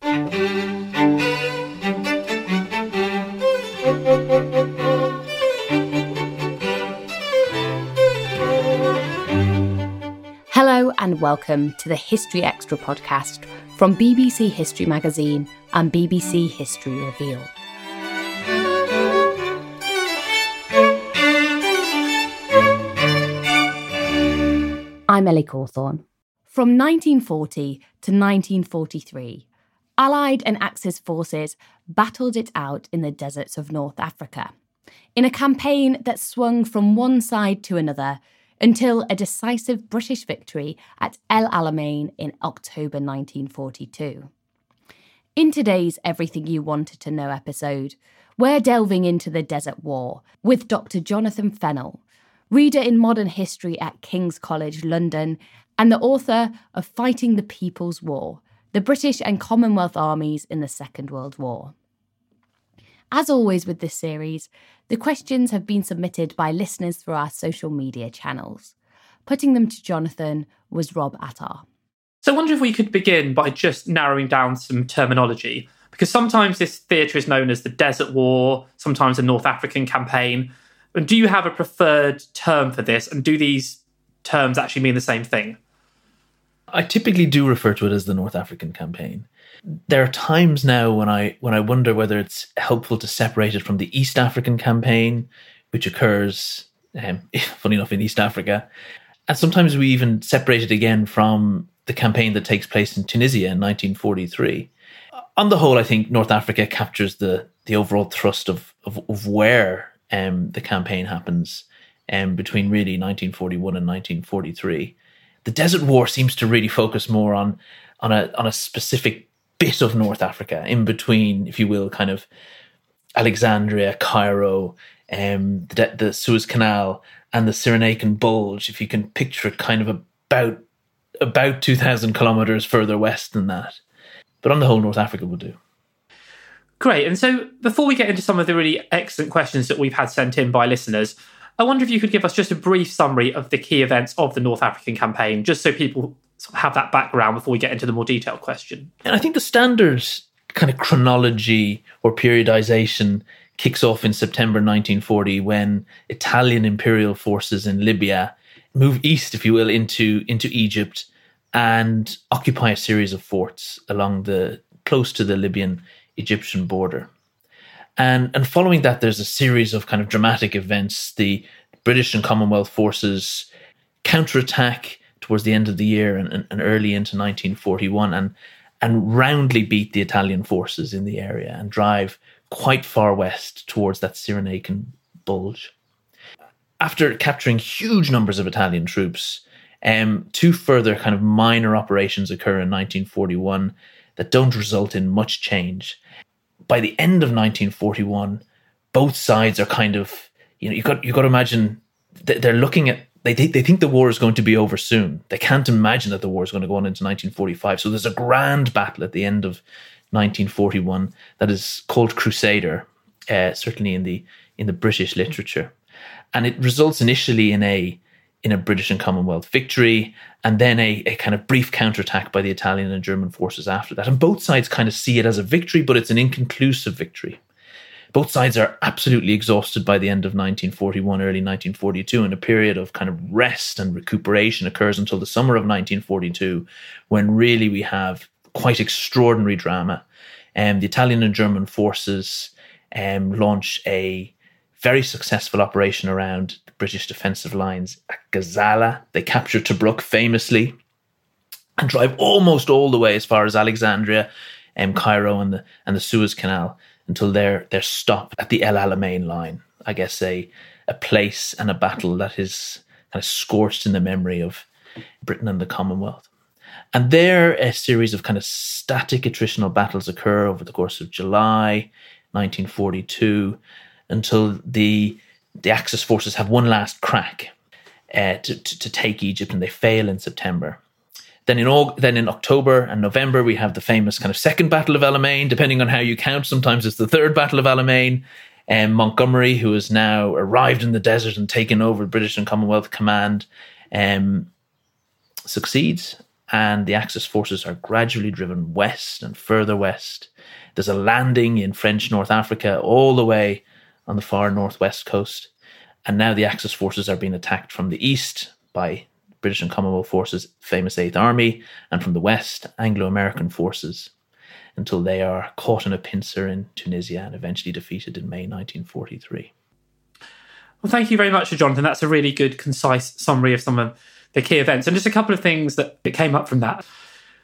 Hello, and welcome to the History Extra podcast from BBC History Magazine and BBC History Revealed. I'm Ellie Cawthorne. From 1940 to 1943, Allied and Axis forces battled it out in the deserts of North Africa, in a campaign that swung from one side to another until a decisive British victory at El Alamein in October 1942. In today's Everything You Wanted to Know episode, we're delving into the Desert War with Dr. Jonathan Fennell, reader in modern history at King's College London and the author of Fighting the People's War The British and Commonwealth Armies in the Second World War. As always with this series, the questions have been submitted by listeners through our social media channels. Putting them to Jonathan was Rob Attar. So I wonder if we could begin by just narrowing down some terminology, because sometimes this theatre is known as the Desert War, sometimes the North African Campaign. And do you have a preferred term for this? And do these terms actually mean the same thing? I typically do refer to it as the North African campaign. There are times now when I when I wonder whether it's helpful to separate it from the East African campaign, which occurs, um, funny enough, in East Africa, and sometimes we even separate it again from the campaign that takes place in Tunisia in 1943. On the whole, I think North Africa captures the the overall thrust of of, of where um, the campaign happens um, between really 1941 and 1943 the Desert War seems to really focus more on on a on a specific bit of North Africa, in between, if you will, kind of Alexandria, Cairo, um, the, the Suez Canal, and the Cyrenaican Bulge. If you can picture it, kind of about about two thousand kilometers further west than that. But on the whole, North Africa will do. Great. And so, before we get into some of the really excellent questions that we've had sent in by listeners, I wonder if you could give us just a brief summary of the key events of the North African campaign, just so people have that background before we get into the more detailed question. And I think the standard kind of chronology or periodization kicks off in September 1940 when Italian imperial forces in Libya move east, if you will, into into Egypt and occupy a series of forts along the close to the Libyan Egyptian border. And and following that, there's a series of kind of dramatic events. The British and Commonwealth forces counterattack towards the end of the year and, and, and early into 1941, and and roundly beat the Italian forces in the area and drive quite far west towards that Cyrenaican bulge. after capturing huge numbers of Italian troops, um, two further kind of minor operations occur in 1941 that don't result in much change. By the end of 1941, both sides are kind of you know you got you got to imagine that they're looking at they think they think the war is going to be over soon. They can't imagine that the war is going to go on into 1945. So there's a grand battle at the end of 1941 that is called Crusader, uh, certainly in the in the British literature, and it results initially in a in a British and Commonwealth victory, and then a, a kind of brief counterattack by the Italian and German forces after that. And both sides kind of see it as a victory, but it's an inconclusive victory. Both sides are absolutely exhausted by the end of 1941, early 1942, and a period of kind of rest and recuperation occurs until the summer of 1942, when really we have quite extraordinary drama. Um, the Italian and German forces um, launch a very successful operation around the British defensive lines at Gazala. They capture Tobruk famously and drive almost all the way as far as Alexandria, um, Cairo, and the and the Suez Canal until they're they're stopped at the El Alamein line. I guess a a place and a battle that is kind of scorched in the memory of Britain and the Commonwealth. And there, a series of kind of static attritional battles occur over the course of July 1942 until the the Axis forces have one last crack uh, to, to, to take Egypt, and they fail in September. Then in August, then in October and November, we have the famous kind of second Battle of Alamein. Depending on how you count, sometimes it's the third Battle of Alamein. Um, Montgomery, who has now arrived in the desert and taken over British and Commonwealth command, um, succeeds, and the Axis forces are gradually driven west and further west. There's a landing in French North Africa all the way on the far northwest coast, and now the Axis forces are being attacked from the east by British and Commonwealth forces, famous Eighth Army, and from the west, Anglo American forces, until they are caught in a pincer in Tunisia and eventually defeated in May 1943. Well, thank you very much, Jonathan. That's a really good, concise summary of some of the key events. And just a couple of things that, came up from that.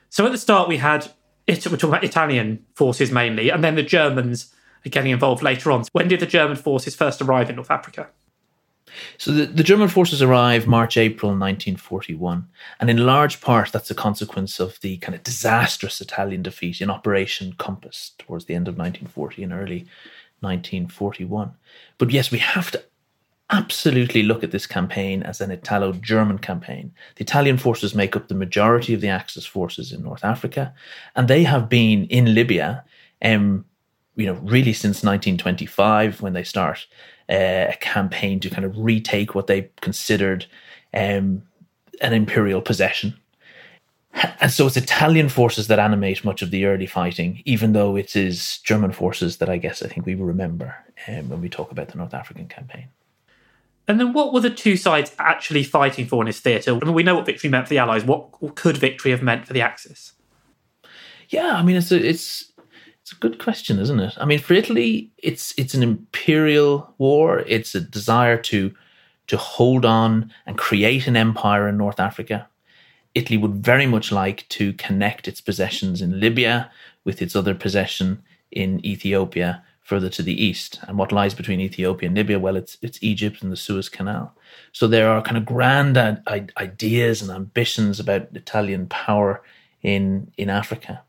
So at the start, we had we're talking about Italian forces mainly, and then the Germans getting involved later on. When did the German forces first arrive in North Africa? So the, the German forces arrive March, April 1941. And in large part, that's a consequence of the kind of disastrous Italian defeat in Operation Compass towards the end of 1940 and early 1941. But yes, we have to absolutely look at this campaign as an Italo German campaign. The Italian forces make up the majority of the Axis forces in North Africa, and they have been in Libya. Um, you know, really since 1925 when they start uh, a campaign to kind of retake what they considered um, an imperial possession. And so it's Italian forces that animate much of the early fighting, even though it is German forces that I guess I think we remember um, when we talk about the North African campaign. And then what were the two sides actually fighting for in this theatre? I mean, we know what victory meant for the Allies. What could victory have meant for the Axis? Yeah, I mean, it's a, it's it's a good question, isn't it? I mean, for Italy, it's it's an imperial war. It's a desire to to hold on and create an empire in North Africa. Italy would very much like to connect its possessions in Libya with its other possession in Ethiopia further to the east. And what lies between Ethiopia and Libya? Well, it's it's Egypt and the Suez Canal. So there are kind of grand ideas and ambitions about Italian power in in Africa.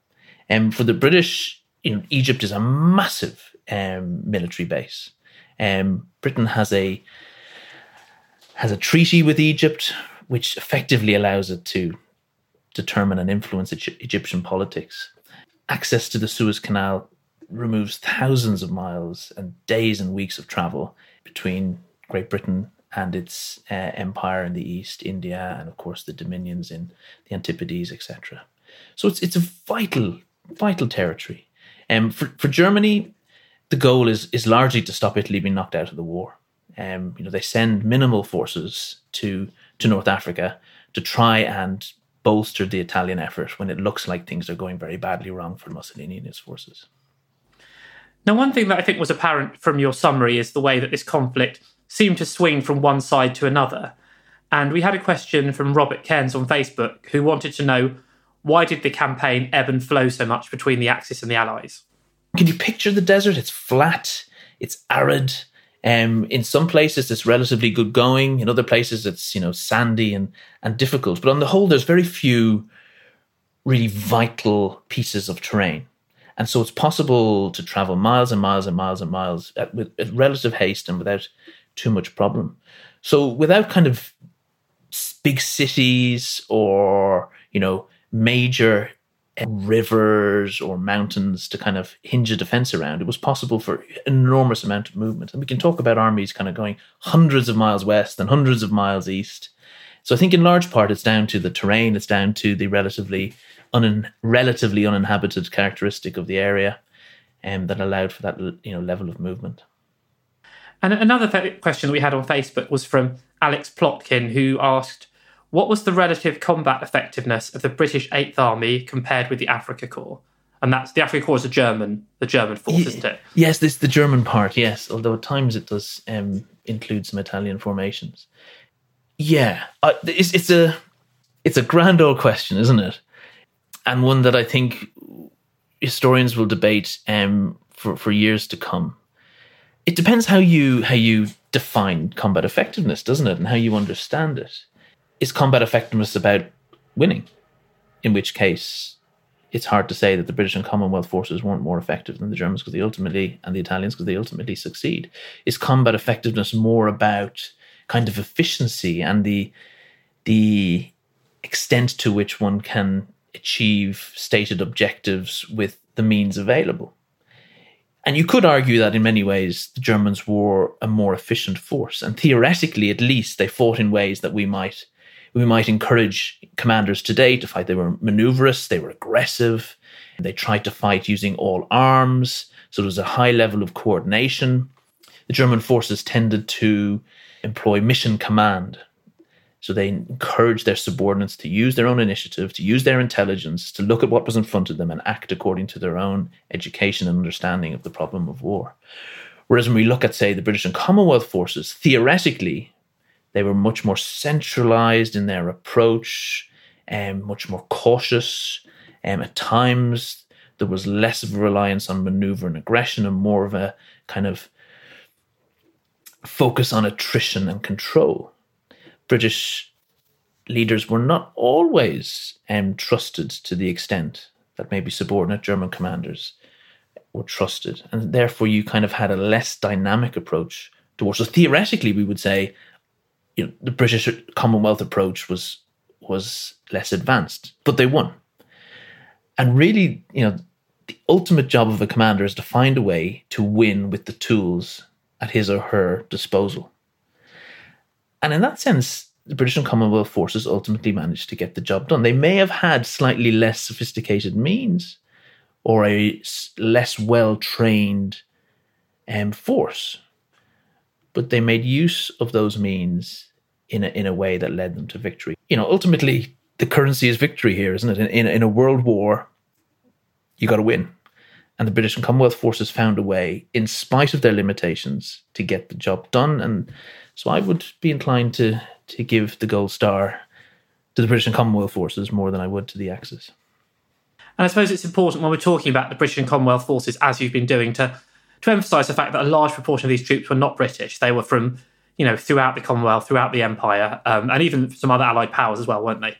And for the British, you know, Egypt is a massive um, military base. Um, Britain has a has a treaty with Egypt, which effectively allows it to determine and influence Egyptian politics. Access to the Suez Canal removes thousands of miles and days and weeks of travel between Great Britain and its uh, empire in the east, India, and of course the dominions in the Antipodes, etc. So it's it's a vital, vital territory. Um, for, for Germany, the goal is is largely to stop Italy being knocked out of the war. Um, you know, they send minimal forces to to North Africa to try and bolster the Italian effort when it looks like things are going very badly wrong for Mussolini and his forces. Now, one thing that I think was apparent from your summary is the way that this conflict seemed to swing from one side to another. And we had a question from Robert Cairns on Facebook who wanted to know why did the campaign ebb and flow so much between the Axis and the Allies? Can you picture the desert? It's flat, it's arid, Um, in some places, it's relatively good going. In other places, it's you know sandy and and difficult. But on the whole, there's very few really vital pieces of terrain, and so it's possible to travel miles and miles and miles and miles at, with at relative haste and without too much problem. So without kind of big cities or you know major rivers or mountains to kind of hinge a defense around, it was possible for enormous amount of movement. And we can talk about armies kind of going hundreds of miles west and hundreds of miles east. So I think in large part it's down to the terrain, it's down to the relatively un- relatively uninhabited characteristic of the area um, that allowed for that you know level of movement. And another question that we had on Facebook was from Alex Plotkin, who asked, what was the relative combat effectiveness of the British Eighth Army compared with the Africa Corps? And that's the Africa Corps is the German, the German force, isn't it? Yes, this the German part. Yes, although at times it does um, include some Italian formations. Yeah, uh, it's, it's a it's a grand old question, isn't it? And one that I think historians will debate um, for for years to come. It depends how you how you define combat effectiveness, doesn't it, and how you understand it is combat effectiveness about winning? In which case, it's hard to say that the British and Commonwealth forces weren't more effective than the Germans because they ultimately, and the Italians because they ultimately succeed. Is combat effectiveness more about kind of efficiency and the the extent to which one can achieve stated objectives with the means available? And you could argue that in many ways the Germans were a more efficient force, and theoretically, at least, they fought in ways that we might we might encourage commanders today to fight. They were maneuverist, they were aggressive, they tried to fight using all arms. So there was a high level of coordination. The German forces tended to employ mission command. So they encouraged their subordinates to use their own initiative, to use their intelligence, to look at what was in front of them and act according to their own education and understanding of the problem of war. Whereas when we look at, say, the British and Commonwealth forces, theoretically, they were much more centralized in their approach and um, much more cautious. Um, at times, there was less of a reliance on maneuver and aggression and more of a kind of focus on attrition and control. British leaders were not always um, trusted to the extent that maybe subordinate German commanders were trusted. And therefore, you kind of had a less dynamic approach towards. So, theoretically, we would say you know, the British Commonwealth approach was was less advanced, but they won. And really, you know, the ultimate job of a commander is to find a way to win with the tools at his or her disposal. And in that sense, the British and Commonwealth forces ultimately managed to get the job done. They may have had slightly less sophisticated means or a less well trained um, force, but they made use of those means in a, in a way that led them to victory. You know, ultimately, the currency is victory here, isn't it? In, in, in a world war, you got to win. And the British and Commonwealth forces found a way, in spite of their limitations, to get the job done. And so I would be inclined to to give the gold star to the British and Commonwealth forces more than I would to the Axis. And I suppose it's important when we're talking about the British and Commonwealth forces, as you've been doing, to to emphasise the fact that a large proportion of these troops were not British. They were from, you know, throughout the Commonwealth, throughout the Empire, um, and even some other allied powers as well, weren't they?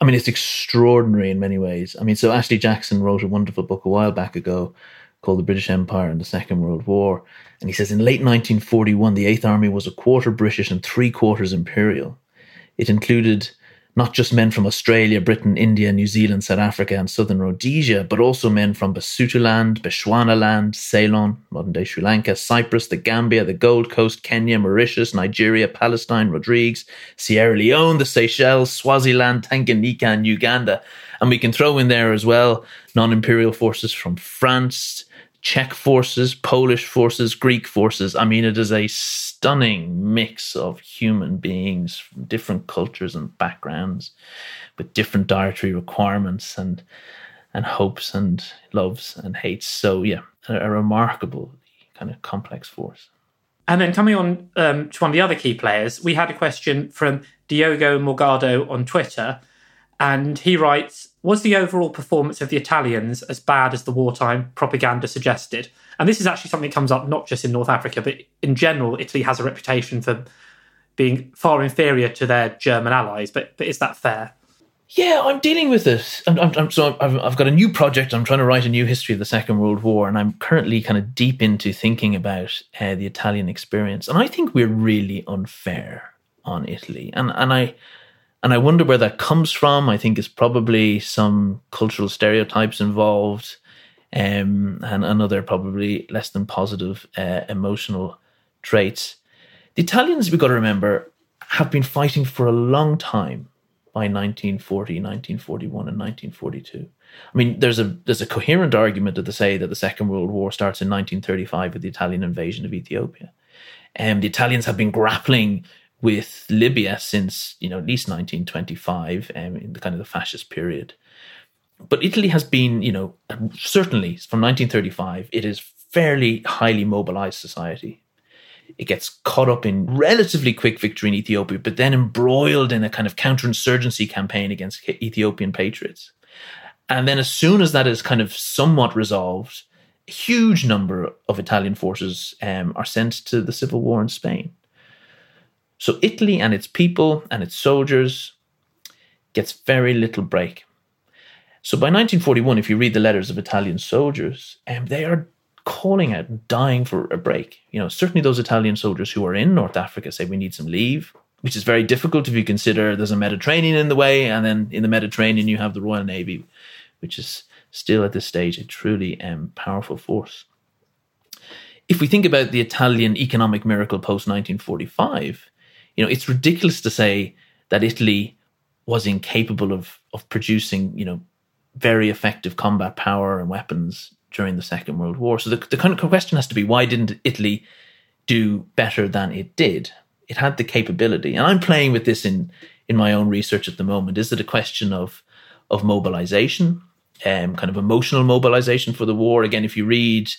I mean, it's extraordinary in many ways. I mean, so Ashley Jackson wrote a wonderful book a while back ago called The British Empire and the Second World War. And he says in late 1941, the Eighth Army was a quarter British and three quarters Imperial. It included not just men from Australia, Britain, India, New Zealand, South Africa, and southern Rhodesia, but also men from Basutoland, Bechuanaland, Ceylon, modern day Sri Lanka, Cyprus, the Gambia, the Gold Coast, Kenya, Mauritius, Nigeria, Palestine, Rodrigues, Sierra Leone, the Seychelles, Swaziland, Tanganyika, and Uganda. And we can throw in there as well non imperial forces from France, Czech forces, Polish forces, Greek forces. I mean, it is a stunning mix of human beings from different cultures and backgrounds with different dietary requirements and and hopes and loves and hates. So yeah, a, a remarkable kind of complex force. And then coming on um, to one of the other key players, we had a question from Diogo Morgado on Twitter, And he writes Was the overall performance of the Italians as bad as the wartime propaganda suggested? And this is actually something that comes up not just in North Africa, but in general, Italy has a reputation for being far inferior to their German allies. But, but is that fair? Yeah, I'm dealing with this. I'm, I'm, I'm, so I've, I've got a new project. I'm trying to write a new history of the Second World War, and I'm currently kind of deep into thinking about uh, the Italian experience. And I think we're really unfair on Italy, and and I and I wonder where that comes from. I think it's probably some cultural stereotypes involved, um, and another probably less than positive uh, emotional traits. The Italians, we've got to remember, have been fighting for a long time by 1940, 1941, and 1942. I mean, there's a there's a coherent argument to say that the Second World War starts in 1935 with the Italian invasion of Ethiopia, and the Italians have been grappling with Libya since you know at least 1925, um, in the kind of the fascist period. But Italy has been, you know, certainly from 1935, it is fairly highly mobilized society. It gets caught up in relatively quick victory in Ethiopia, but then embroiled in a kind of counterinsurgency campaign against Ethiopian patriots. And then, as soon as that is kind of somewhat resolved, a huge number of Italian forces um, are sent to the civil war in Spain. So, Italy and its people and its soldiers gets very little break. So, by 1941, if you read the letters of Italian soldiers, um, they are calling out dying for a break. You know, certainly those Italian soldiers who are in North Africa say we need some leave, which is very difficult if you consider there's a Mediterranean in the way, and then in the Mediterranean you have the Royal Navy, which is still at this stage a truly um, powerful force. If we think about the Italian economic miracle post 1945, you know, it's ridiculous to say that Italy was incapable of of producing, you know, very effective combat power and weapons during the Second World War. So the, the question has to be why didn't Italy do better than it did? It had the capability. And I'm playing with this in, in my own research at the moment. Is it a question of, of mobilization, um, kind of emotional mobilization for the war? Again, if you read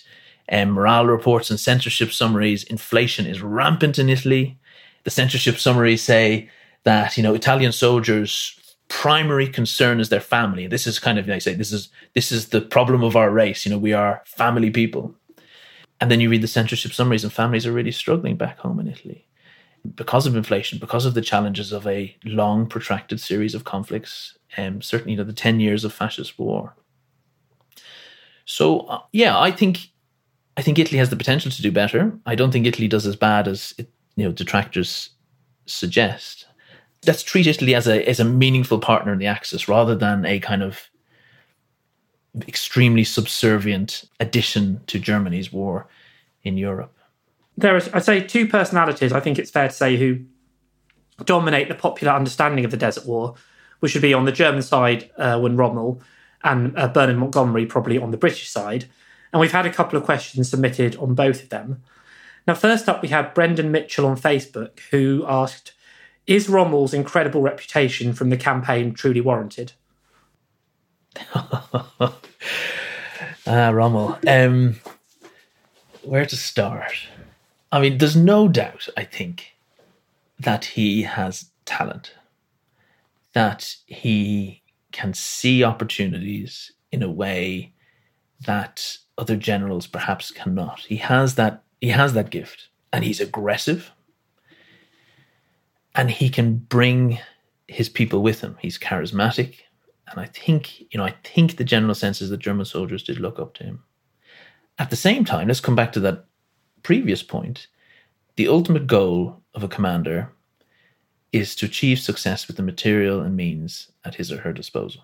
um, morale reports and censorship summaries, inflation is rampant in Italy. The censorship summaries say that, you know, Italian soldiers primary concern is their family. This is kind of, I say, this is this is the problem of our race. You know, we are family people. And then you read the censorship summaries, and families are really struggling back home in Italy because of inflation, because of the challenges of a long, protracted series of conflicts. Um, certainly, you know, the ten years of fascist war. So, uh, yeah, I think I think Italy has the potential to do better. I don't think Italy does as bad as it, you know detractors suggest let's treat Italy as a as a meaningful partner in the Axis rather than a kind of extremely subservient addition to Germany's war in Europe. There is, I'd say, two personalities. I think it's fair to say who dominate the popular understanding of the Desert War, which would be on the German side, uh, Erwin Rommel, and uh, Bernard Montgomery probably on the British side. And we've had a couple of questions submitted on both of them. Now, first up, we had Brendan Mitchell on Facebook who asked, is Rommel's incredible reputation from the campaign truly warranted? ah, Rommel. Um, where to start? I mean, there's no doubt, I think, that he has talent, that he can see opportunities in a way that other generals perhaps cannot. He has that he has that gift and he's aggressive and he can bring his people with him. He's charismatic, and I think you know I think the general sense is that German soldiers did look up to him. At the same time, let's come back to that previous point. The ultimate goal of a commander is to achieve success with the material and means at his or her disposal.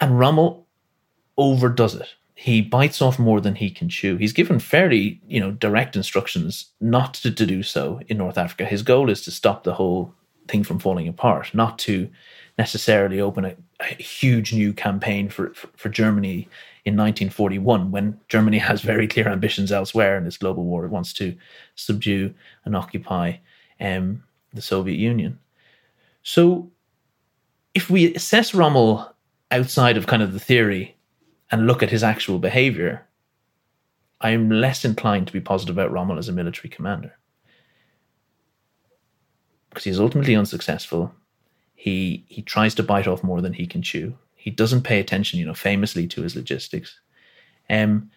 And Rommel overdoes it he bites off more than he can chew. He's given fairly, you know, direct instructions not to, to do so in North Africa. His goal is to stop the whole thing from falling apart, not to necessarily open a, a huge new campaign for, for, for Germany in 1941 when Germany has very clear ambitions elsewhere in this global war. It wants to subdue and occupy um, the Soviet Union. So if we assess Rommel outside of kind of the theory and look at his actual behavior, I am less inclined to be positive about Rommel as a military commander. Because he's ultimately unsuccessful. He he tries to bite off more than he can chew. He doesn't pay attention, you know, famously to his logistics. Um,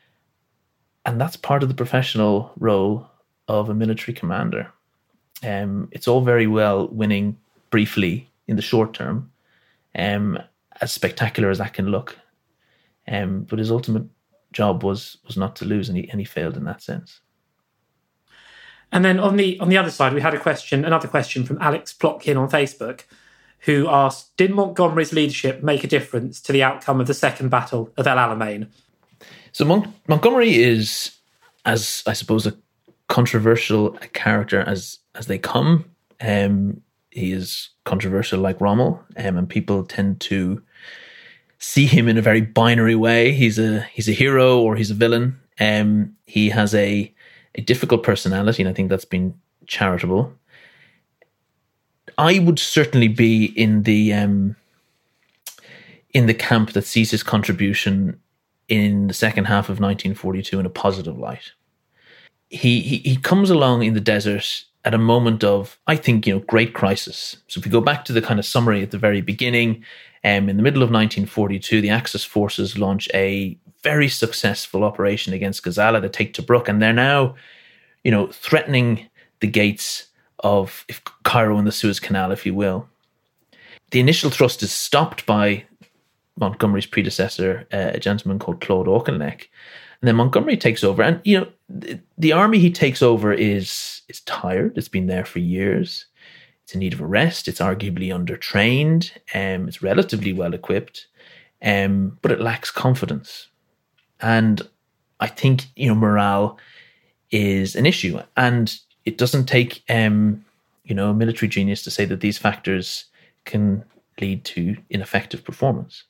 and that's part of the professional role of a military commander. Um, it's all very well winning briefly in the short term, um, as spectacular as that can look. Um, but his ultimate job was was not to lose, and he and he failed in that sense. And then on the on the other side, we had a question, another question from Alex Plotkin on Facebook, who asked, "Did Montgomery's leadership make a difference to the outcome of the Second Battle of El Alamein?" So Mon- Montgomery is, as I suppose, a controversial a character as as they come. Um, he is controversial like Rommel, um, and people tend to see him in a very binary way. He's a he's a hero or he's a villain. Um, he has a a difficult personality, and I think that's been charitable. I would certainly be in the um, in the camp that sees his contribution in the second half of 1942 in a positive light. He, he he comes along in the desert at a moment of, I think, you know, great crisis. So if we go back to the kind of summary at the very beginning, um, in the middle of 1942, the Axis forces launch a very successful operation against Gazala to take Tobruk, and they're now, you know, threatening the gates of Cairo and the Suez Canal, if you will. The initial thrust is stopped by Montgomery's predecessor, uh, a gentleman called Claude Auchinleck. And then Montgomery takes over, and you know the, the army he takes over is is tired. It's been there for years. It's in need of a rest. It's arguably undertrained. Um, it's relatively well equipped, um, but it lacks confidence. And I think you know morale is an issue, and it doesn't take um, you know military genius to say that these factors can lead to ineffective performance.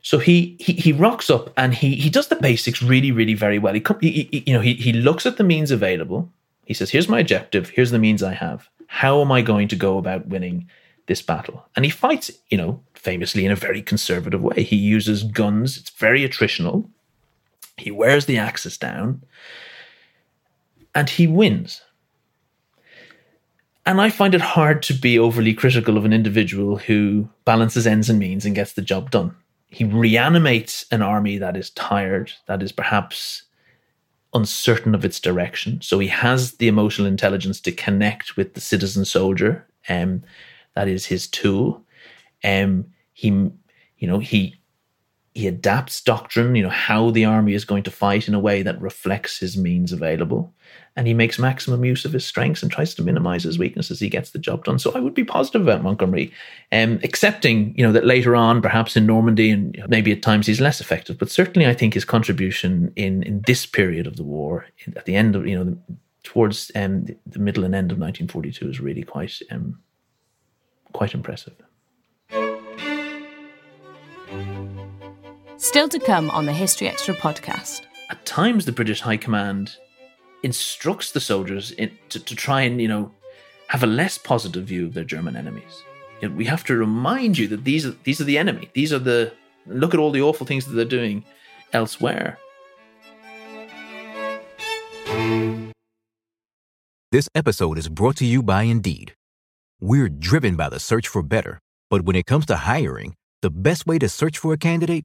So he, he he rocks up and he he does the basics really really very well. He, he you know he he looks at the means available. He says, "Here's my objective. Here's the means I have. How am I going to go about winning this battle?" And he fights, you know, famously in a very conservative way. He uses guns. It's very attritional. He wears the Axis down, and he wins. And I find it hard to be overly critical of an individual who balances ends and means and gets the job done he reanimates an army that is tired, that is perhaps uncertain of its direction. So he has the emotional intelligence to connect with the citizen soldier. Um, that is his tool. Um, he, you know, he he adapts doctrine, you know, how the army is going to fight in a way that reflects his means available. And he makes maximum use of his strengths and tries to minimize his weaknesses. He gets the job done. So I would be positive about Montgomery, um, accepting, you know, that later on, perhaps in Normandy and maybe at times he's less effective. But certainly I think his contribution in, in this period of the war, at the end of, you know, the, towards um, the middle and end of 1942 is really quite, um, quite impressive. Still to come on the History Extra podcast. At times, the British High Command instructs the soldiers in, to, to try and, you know, have a less positive view of their German enemies. You know, we have to remind you that these are these are the enemy. These are the look at all the awful things that they're doing elsewhere. This episode is brought to you by Indeed. We're driven by the search for better, but when it comes to hiring, the best way to search for a candidate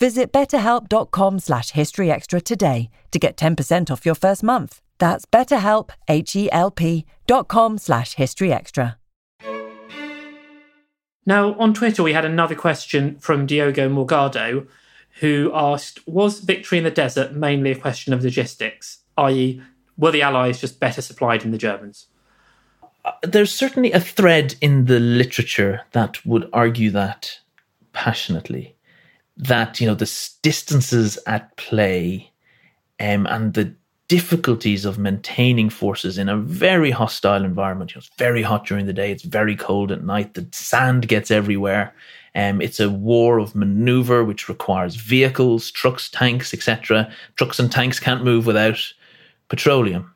Visit betterhelp.com slash historyextra today to get 10% off your first month. That's betterhelp, H-E-L-P dot com slash historyextra. Now, on Twitter, we had another question from Diogo Morgado, who asked Was victory in the desert mainly a question of logistics, i.e., were the Allies just better supplied than the Germans? Uh, there's certainly a thread in the literature that would argue that passionately. That, you know, the distances at play um, and the difficulties of maintaining forces in a very hostile environment. You know, it's very hot during the day, it's very cold at night, the sand gets everywhere. Um, it's a war of maneuver which requires vehicles, trucks, tanks, etc. Trucks and tanks can't move without petroleum.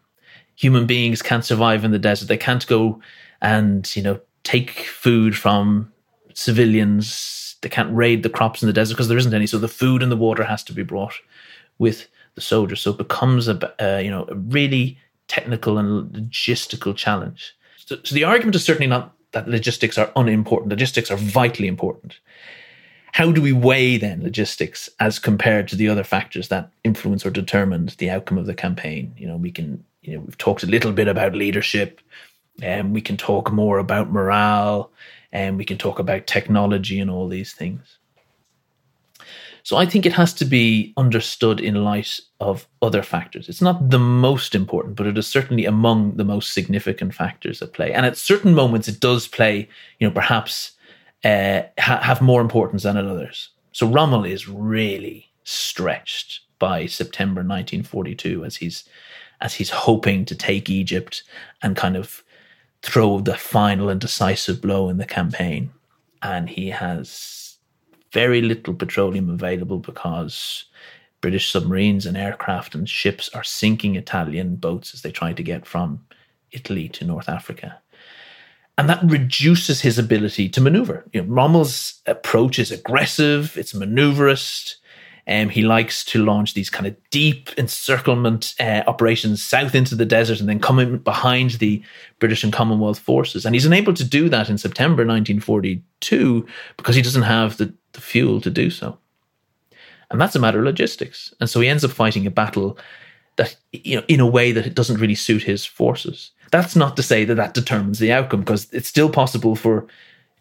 Human beings can't survive in the desert. They can't go and, you know, take food from civilians. They can't raid the crops in the desert because there isn't any. So the food and the water has to be brought with the soldiers. So it becomes a uh, you know a really technical and logistical challenge. So, so the argument is certainly not that logistics are unimportant. Logistics are vitally important. How do we weigh then logistics as compared to the other factors that influence or determine the outcome of the campaign? You know, we can you know we've talked a little bit about leadership, and we can talk more about morale, and we can talk about technology and all these things. So I think it has to be understood in light of other factors. It's not the most important, but it is certainly among the most significant factors at play. And at certain moments, it does play, you know, perhaps uh, ha- have more importance than at others. So Rommel is really stretched by September 1942 as he's as he's hoping to take Egypt and kind of throw the final and decisive blow in the campaign. And he has very little petroleum available because British submarines and aircraft and ships are sinking Italian boats as they try to get from Italy to North Africa. And that reduces his ability to maneuver. You know, Rommel's approach is aggressive, it's maneuverist. Um, he likes to launch these kind of deep encirclement uh, operations south into the desert and then come in behind the British and Commonwealth forces. And he's unable to do that in September 1942 because he doesn't have the the fuel to do so. And that's a matter of logistics. And so he ends up fighting a battle that, you know, in a way that it doesn't really suit his forces. That's not to say that that determines the outcome, because it's still possible for,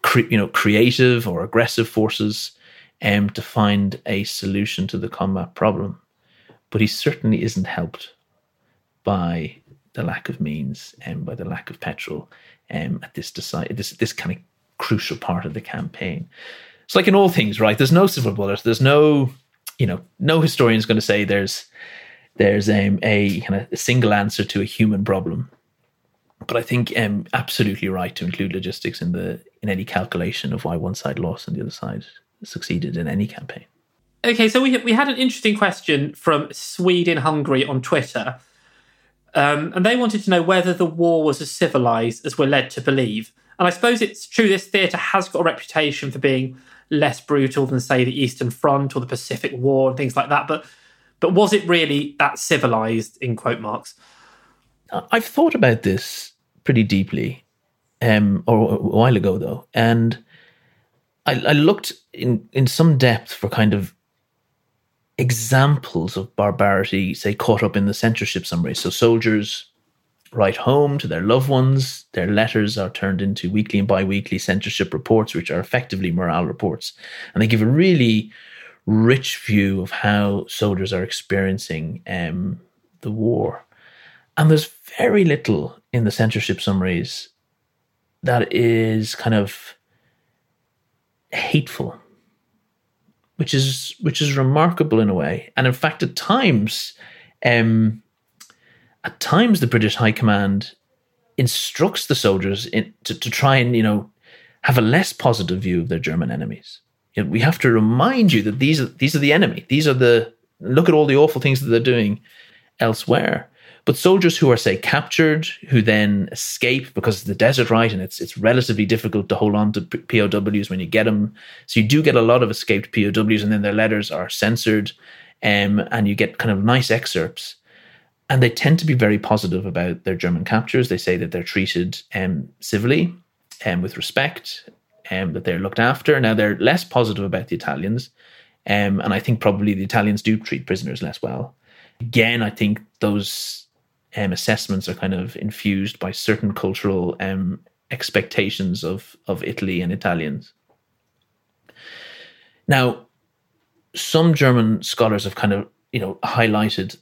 cre- you know, creative or aggressive forces um, to find a solution to the combat problem. But he certainly isn't helped by the lack of means and by the lack of petrol um, at this this this kind of crucial part of the campaign. It's like in all things, right? There's no silver bullet. There's no, you know, no historian is going to say there's there's um, a kind of a single answer to a human problem. But I think um, absolutely right to include logistics in the in any calculation of why one side lost and the other side succeeded in any campaign. Okay, so we we had an interesting question from Sweden Hungary on Twitter, um, and they wanted to know whether the war was as civilized as we're led to believe. And I suppose it's true this theatre has got a reputation for being less brutal than say the Eastern Front or the Pacific War and things like that. But but was it really that civilized in quote marks? I've thought about this pretty deeply, um, or a while ago though, and I, I looked in in some depth for kind of examples of barbarity, say caught up in the censorship summary. So soldiers write home to their loved ones. Their letters are turned into weekly and bi weekly censorship reports, which are effectively morale reports. And they give a really rich view of how soldiers are experiencing um, the war. And there's very little in the censorship summaries that is kind of hateful which is which is remarkable in a way and in fact at times um, at times the British High Command instructs the soldiers in, to, to try and, you know, have a less positive view of their German enemies. You know, we have to remind you that these are these are the enemy. These are the look at all the awful things that they're doing elsewhere. But soldiers who are, say, captured, who then escape because of the desert, right? And it's it's relatively difficult to hold on to POWs when you get them. So you do get a lot of escaped POWs, and then their letters are censored um, and you get kind of nice excerpts. And they tend to be very positive about their German captures. They say that they're treated um, civilly and um, with respect, um, that they're looked after. Now, they're less positive about the Italians. Um, and I think probably the Italians do treat prisoners less well. Again, I think those um, assessments are kind of infused by certain cultural um, expectations of, of Italy and Italians. Now, some German scholars have kind of, you know, highlighted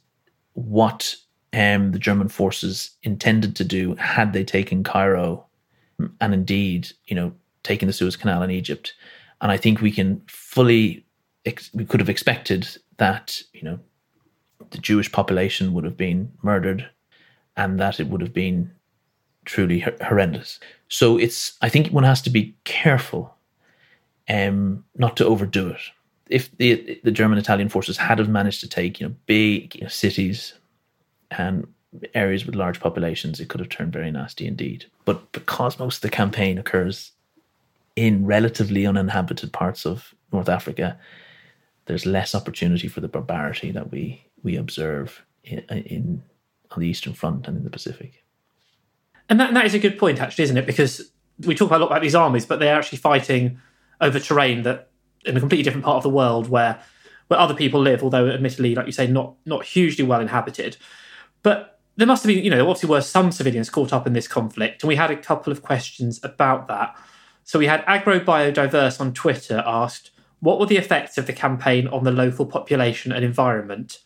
what um, the German forces intended to do had they taken Cairo and indeed, you know, taken the Suez Canal in Egypt. And I think we can fully, ex- we could have expected that, you know, the Jewish population would have been murdered and that it would have been truly horrendous. So it's, I think one has to be careful um, not to overdo it. If the the German Italian forces had have managed to take you know big you know, cities and areas with large populations, it could have turned very nasty indeed. But because most of the campaign occurs in relatively uninhabited parts of North Africa, there's less opportunity for the barbarity that we we observe in, in on the Eastern Front and in the Pacific. And that, and that is a good point, actually, isn't it? Because we talk a lot about these armies, but they're actually fighting over terrain that in a completely different part of the world where where other people live, although admittedly, like you say, not not hugely well inhabited. But there must have been, you know, obviously were some civilians caught up in this conflict, and we had a couple of questions about that. So we had agrobiodiverse on Twitter asked, what were the effects of the campaign on the local population and environment?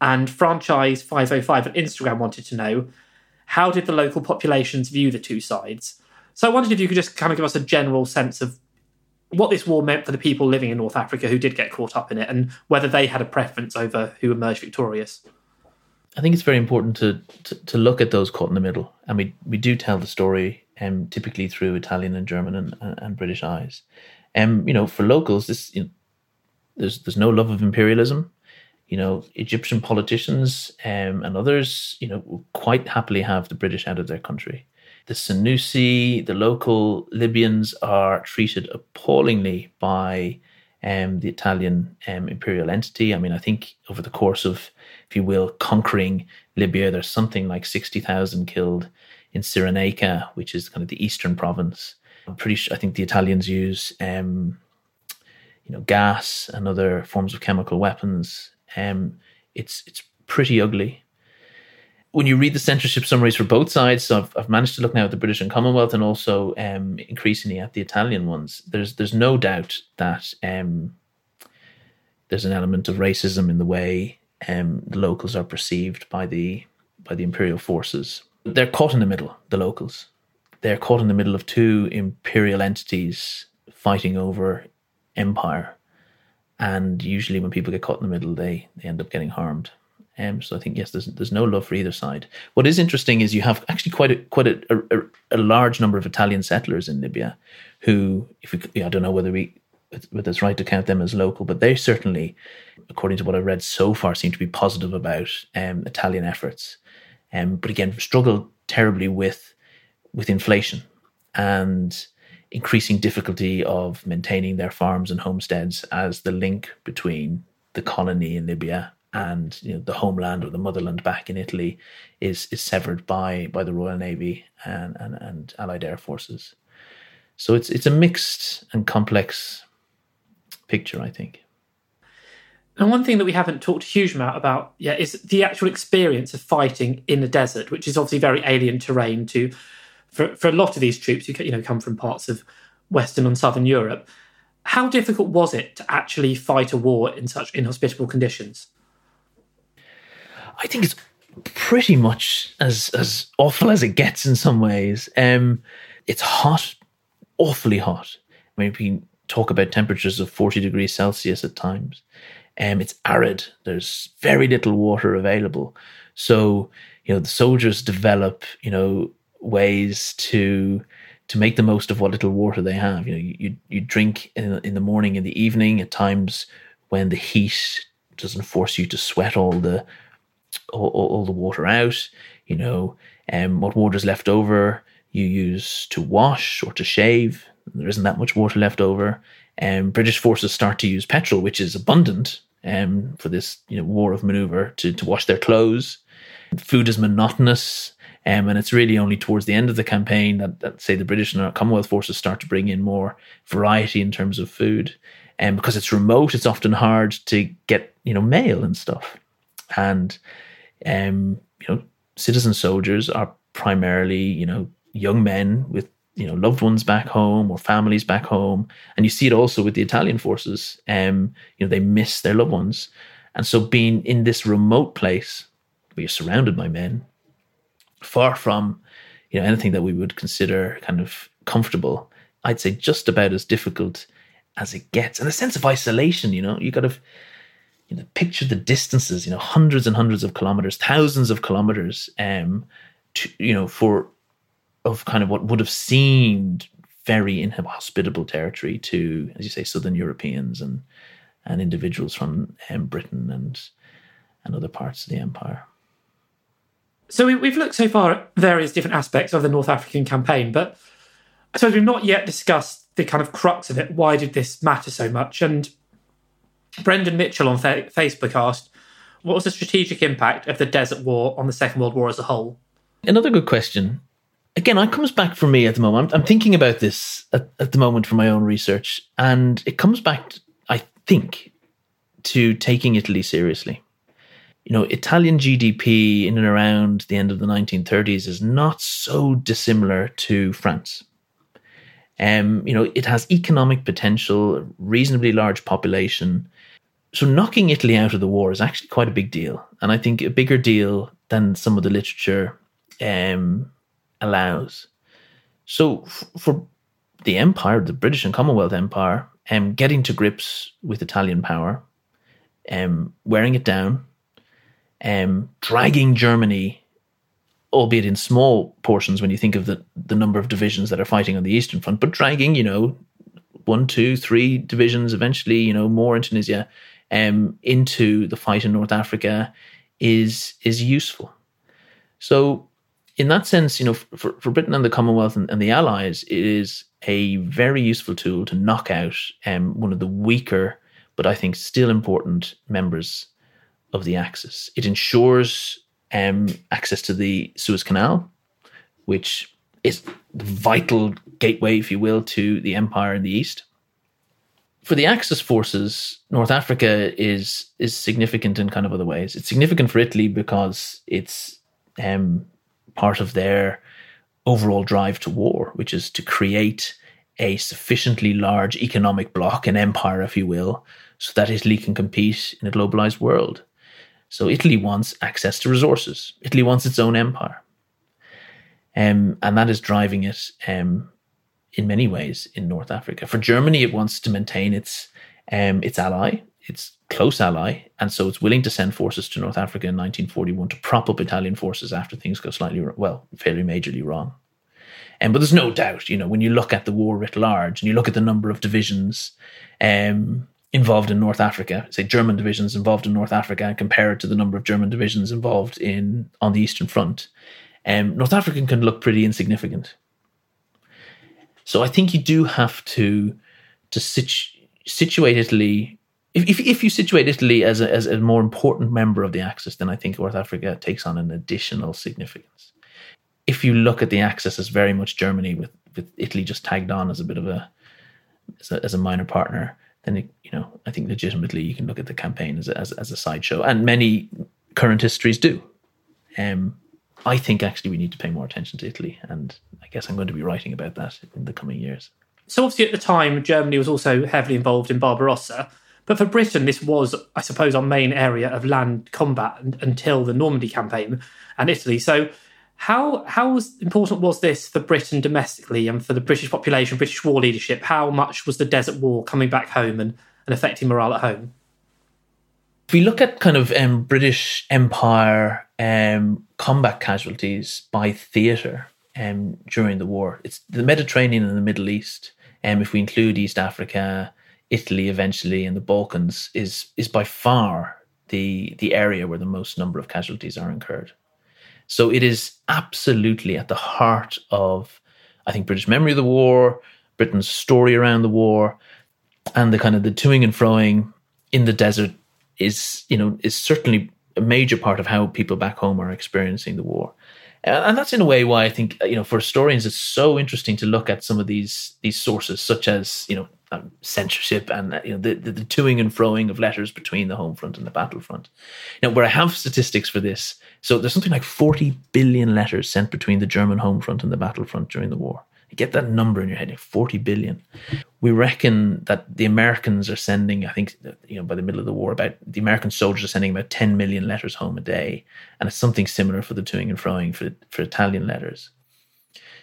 And franchise 505 on Instagram wanted to know, how did the local populations view the two sides? So I wondered if you could just kind of give us a general sense of what this war meant for the people living in North Africa who did get caught up in it and whether they had a preference over who emerged victorious. I think it's very important to, to, to look at those caught in the middle. And we, we do tell the story um, typically through Italian and German and, and, British eyes. Um, you know, for locals, this you know, there's there's no love of imperialism. You know, Egyptian politicians um, and others, you know, quite happily have the British out of their country. The Senussi, the local Libyans are treated appallingly by um, the Italian um, imperial entity. I mean, I think over the course of, if you will, conquering Libya, there's something like 60,000 killed in Cyrenaica, which is kind of the eastern province. I'm pretty sure, I think the Italians use, um, you know, gas and other forms of chemical weapons. Um, it's, it's pretty ugly when you read the censorship summaries for both sides, so I've, I've managed to look now at the British and Commonwealth and also um, increasingly at the Italian ones. There's there's no doubt that um, there's an element of racism in the way um, the locals are perceived by the by the imperial forces. They're caught in the middle. The locals, they're caught in the middle of two imperial entities fighting over empire, and usually when people get caught in the middle, they they end up getting harmed. Um, so I think yes, there's there's no love for either side. What is interesting is you have actually quite a quite a, a, a large number of Italian settlers in Libya, who if we I don't know whether we whether it's right to count them as local, but they certainly, according to what I've read so far, seem to be positive about um, Italian efforts. Um, but again, struggle terribly with with inflation and increasing difficulty of maintaining their farms and homesteads as the link between the colony in Libya and you know, the homeland or the motherland back in Italy is is severed by by the Royal Navy and, and, and Allied air forces. So it's it's a mixed and complex picture, I think. And one thing that we haven't talked a huge amount about yet is the actual experience of fighting in the desert, which is obviously very alien terrain to for, for a lot of these troops who you know come from parts of Western and Southern Europe. How difficult was it to actually fight a war in such inhospitable conditions? I think it's pretty much as as awful as it gets in some ways. Um, it's hot, awfully hot. I mean, we talk about temperatures of forty degrees Celsius at times. Um, it's arid. There's very little water available. So you know the soldiers develop you know ways to to make the most of what little water they have. You know, you you, drink in in the morning, in the evening, at times when the heat doesn't force you to sweat all the all, all, the water out. You know, um, what water's left over you use to wash or to shave. There isn't that much water left over. Um, British forces start to use petrol, which is abundant um, for this you know war of maneuver to to wash their clothes. Food is monotonous. Um, and it's really only towards the end of the campaign that, that, say, the British and Commonwealth forces start to bring in more variety in terms of food. And um, because it's remote, it's often hard to get, you know, mail and stuff. And, um, you know, citizen soldiers are primarily, you know, young men with, you know, loved ones back home or families back home. And you see it also with the Italian forces. Um, you know, they miss their loved ones. And so being in this remote place where you're surrounded by men far from you know anything that we would consider kind of comfortable i'd say just about as difficult as it gets. And a sense of isolation you know you got to you know picture the distances you know hundreds and hundreds of kilometers thousands of kilometers um to, you know for of kind of what would have seemed very inhospitable territory to as you say southern europeans and and individuals from um, britain and and other parts of the empire so we, have looked so far at various different aspects of the North African campaign, but I suppose we've not yet discussed the kind of crux of it. Why did this matter so much? And Brendan Mitchell on fa- Facebook asked, what was the strategic impact of the Desert War on the Second World War as a whole? Another good question. Again, it comes back for me at the moment. I'm, I'm thinking about this at, at the moment for my own research, and it comes back, I think, to taking Italy seriously you know, Italian GDP in and around the end of the 1930s is not so dissimilar to France. Um, you know, it has economic potential, reasonably large population. So knocking Italy out of the war is actually quite a big deal, and I think a bigger deal than some of the literature um, allows. So f- for the empire, the British and Commonwealth Empire, um, getting to grips with Italian power, um, wearing it down, um, dragging Germany, albeit in small portions when you think of the, the number of divisions that are fighting on the Eastern Front, but dragging, you know, one, two, three divisions, eventually, you know, more in Tunisia, um, into the fight in North Africa is is useful. So, in that sense, you know, for, for Britain and the Commonwealth and, and the Allies, it is a very useful tool to knock out um, one of the weaker, but I think still important members of the Axis. It ensures um, access to the Suez Canal, which is the vital gateway, if you will, to the empire in the east. For the Axis forces, North Africa is is significant in kind of other ways. It's significant for Italy because it's um, part of their overall drive to war, which is to create a sufficiently large economic bloc, an empire, if you will, so that Italy can compete in a globalized world. So Italy wants access to resources. Italy wants its own empire. Um, and that is driving it um, in many ways in North Africa. For Germany, it wants to maintain its um, its ally, its close ally, and so it's willing to send forces to North Africa in 1941 to prop up Italian forces after things go slightly well, fairly majorly wrong. Um, but there's no doubt, you know, when you look at the war writ large and you look at the number of divisions, um, involved in North Africa, say German divisions involved in North Africa, and compare it to the number of German divisions involved in on the Eastern Front, um, North Africa can look pretty insignificant. So I think you do have to to situ- situate Italy. If, if, if you situate Italy as a, as a more important member of the Axis, then I think North Africa takes on an additional significance. If you look at the Axis as very much Germany, with, with Italy just tagged on as a bit of a as a, as a minor partner, then it, you know I think legitimately you can look at the campaign as a, as, as a sideshow, and many current histories do. Um, I think actually we need to pay more attention to Italy, and I guess I'm going to be writing about that in the coming years. So obviously at the time Germany was also heavily involved in Barbarossa, but for Britain this was, I suppose, our main area of land combat until the Normandy campaign and Italy. So how how important was this for Britain domestically and for the British population, British war leadership? How much was the Desert War coming back home and, and affecting morale at home? If we look at kind of um, British Empire um, combat casualties by theatre um, during the war, it's the Mediterranean and the Middle East. Um, if we include East Africa, Italy eventually, and the Balkans, is is by far the the area where the most number of casualties are incurred. So it is absolutely at the heart of, I think, British memory of the war, Britain's story around the war, and the kind of the toing and froing in the desert is you know is certainly a major part of how people back home are experiencing the war. And that's in a way why I think you know for historians it's so interesting to look at some of these these sources, such as you know um, censorship and uh, you know the, the, the toing and froing of letters between the home front and the battle front. Now, where I have statistics for this, so there's something like 40 billion letters sent between the German home front and the battle front during the war. Get that number in your head, 40 billion. We reckon that the Americans are sending, I think, you know, by the middle of the war, about the American soldiers are sending about 10 million letters home a day. And it's something similar for the toing and froing for, for Italian letters.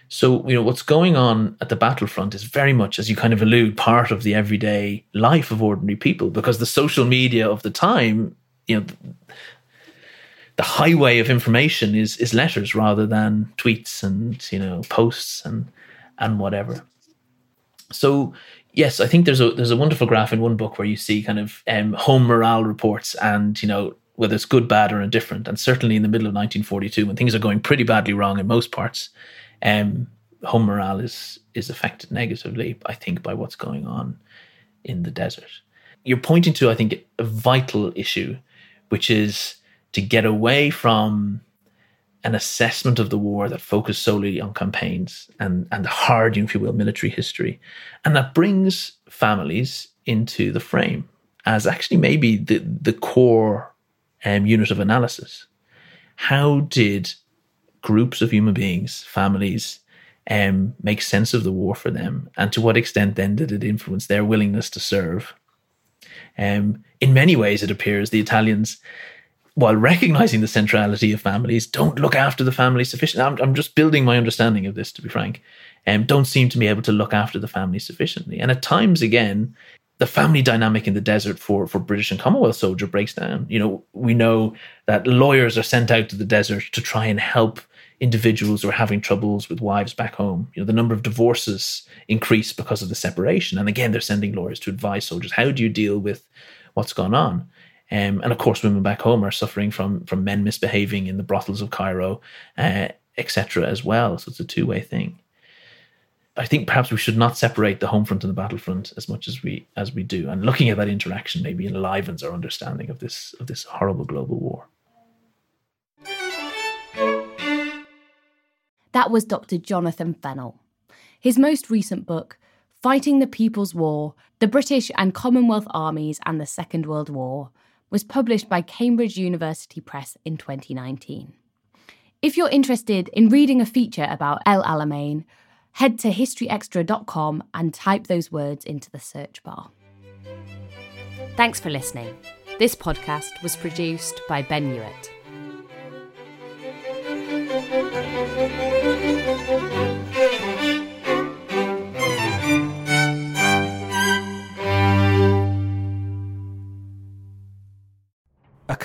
So, you know, what's going on at the battlefront is very much, as you kind of allude, part of the everyday life of ordinary people because the social media of the time, you know, the highway of information is is letters rather than tweets and you know posts and and whatever. So yes, I think there's a there's a wonderful graph in one book where you see kind of um, home morale reports and you know whether it's good, bad, or indifferent. And certainly in the middle of 1942, when things are going pretty badly wrong in most parts, um, home morale is is affected negatively, I think, by what's going on in the desert. You're pointing to, I think, a vital issue, which is to get away from an assessment of the war that focused solely on campaigns and, and the hard, if you will, military history. And that brings families into the frame as actually maybe the, the core um, unit of analysis. How did groups of human beings, families, um, make sense of the war for them? And to what extent then did it influence their willingness to serve? Um, in many ways, it appears the Italians while recognizing the centrality of families, don't look after the family sufficiently. I'm, I'm just building my understanding of this, to be frank. Um, don't seem to be able to look after the family sufficiently. And at times, again, the family dynamic in the desert for, for British and Commonwealth soldier breaks down. You know, we know that lawyers are sent out to the desert to try and help individuals who are having troubles with wives back home. You know, the number of divorces increase because of the separation. And again, they're sending lawyers to advise soldiers. How do you deal with what's gone on? Um, and of course, women back home are suffering from from men misbehaving in the brothels of Cairo, uh, etc. As well. So it's a two way thing. I think perhaps we should not separate the home front and the battlefront as much as we as we do, and looking at that interaction maybe enlivens our understanding of this of this horrible global war. That was Dr. Jonathan Fennell. His most recent book, Fighting the People's War The British and Commonwealth Armies and the Second World War, was published by Cambridge University Press in 2019. If you're interested in reading a feature about El Alamein, head to historyextra.com and type those words into the search bar. Thanks for listening. This podcast was produced by Ben Hewitt.